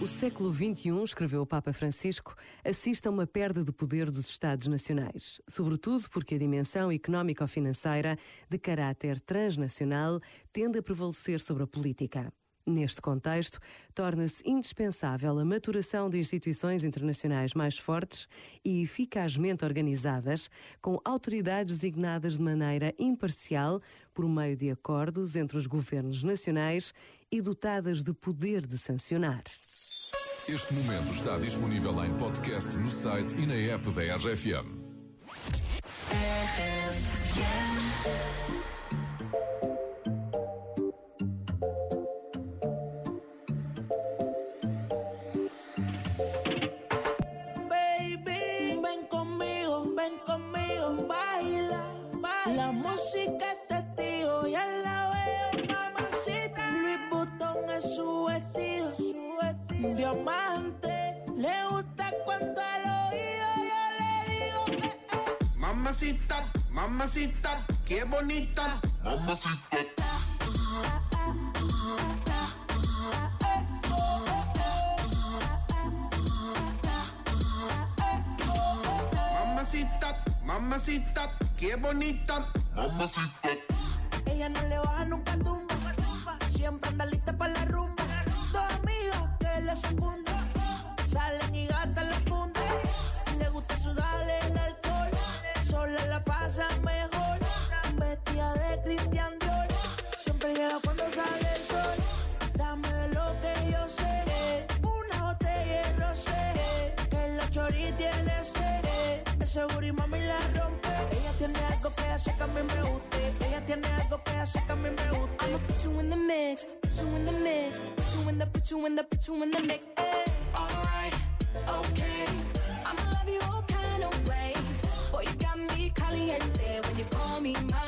O século XXI, escreveu o Papa Francisco, assiste a uma perda de poder dos Estados nacionais, sobretudo porque a dimensão económico-financeira de caráter transnacional tende a prevalecer sobre a política. Neste contexto, torna-se indispensável a maturação de instituições internacionais mais fortes e eficazmente organizadas, com autoridades designadas de maneira imparcial por meio de acordos entre os governos nacionais e dotadas de poder de sancionar. Este momento está disponível em podcast no site e na app da RFM. Baby, ven conmigo, ven conmigo, baila, baila. La música Diamante, le gusta cuando al oído yo le digo, eh, eh. Mamacita, mamacita, qué bonita. Mamacita, mamacita, qué bonita. Ella no le baja nunca tumba. Siempre anda lista para la rumba. De Dior. Siempre llega cuando sale el sol. Dame de lo que yo sé. Una botella de rosé. Que la chori tiene sed. Ese booty mami la rompe. Ella tiene algo que hace que a mí me guste. Ella tiene algo que hace que a mí me guste. I'ma put you in the mix, put you in the mix, put you in the, put you in the, put you in the mix. Ay. Alright, okay. I'ma love you all kind of ways. Boy, you got me caliente when you call me mamacita.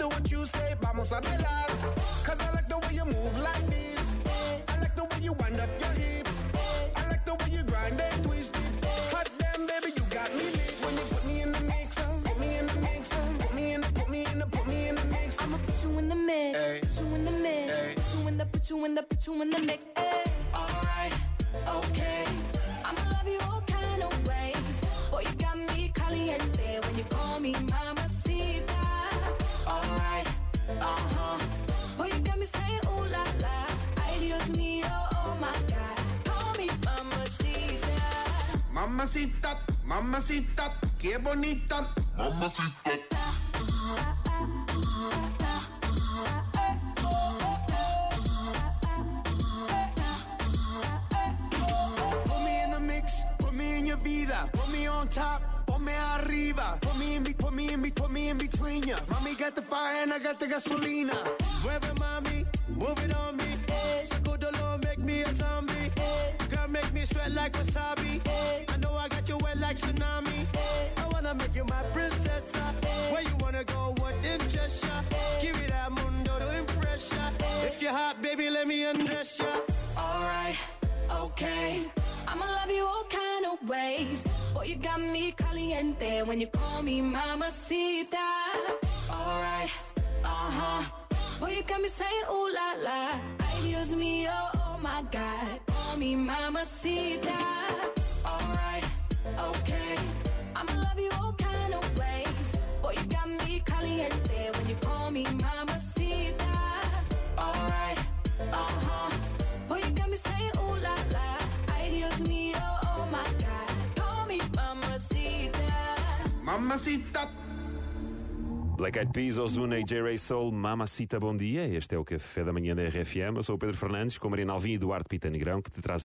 Do what you say, vamos a bailar. Cause I like the way you move like this. I like the way you wind up your hips. I like the way you grind and twist it. Hot damn, baby, you got me lit. When you put me in the mix, put me in the mix, put me in the, put me in the, put me in the mix. I'ma put you in the mix, Ay. put you in the mix, Ay. put you in the, put you in the, put you in the mix. Ay. Alright, okay. I'ma love you all kind of ways. Boy, you got me caliente when you call me mamacita. Mamacita, mamacita, qué bonita. Put me in the mix, put me in your vida. Put me on top, put me arriba. Put me in, be- put me in, be- put me in between ya. Mommy got the fire and I got the gasolina. Mueve mami, move it on me. Sacudolo, make me a zombie. Make sweat like wasabi. I know I got you wet like tsunami. I wanna make you my princess. Where you wanna go? What interests ya? Give me that mundo to impress ya. If you're hot, baby, let me undress ya. Alright, okay. I'ma love you all kind of ways. Boy, you got me caliente when you call me mamacita. Alright, uh huh. Boy, you got me saying ooh la la. Ay, Dios mío, oh my God. Call me mamacita. Alright, okay. I'ma love you all kind of ways. Boy, you got me caliente when you call me mamacita. Alright, uh huh. Boy, you got me saying ooh la la. Ay, Dios mío, oh my God. Call me mamacita. Mamacita. Black Eyed Peas, Ozuna e J-Ray Soul, Mamacita, bom dia. Este é o Café da Manhã da RFM. Eu sou o Pedro Fernandes, com Mariana Alvim e Eduardo Pita Negrão, que te traz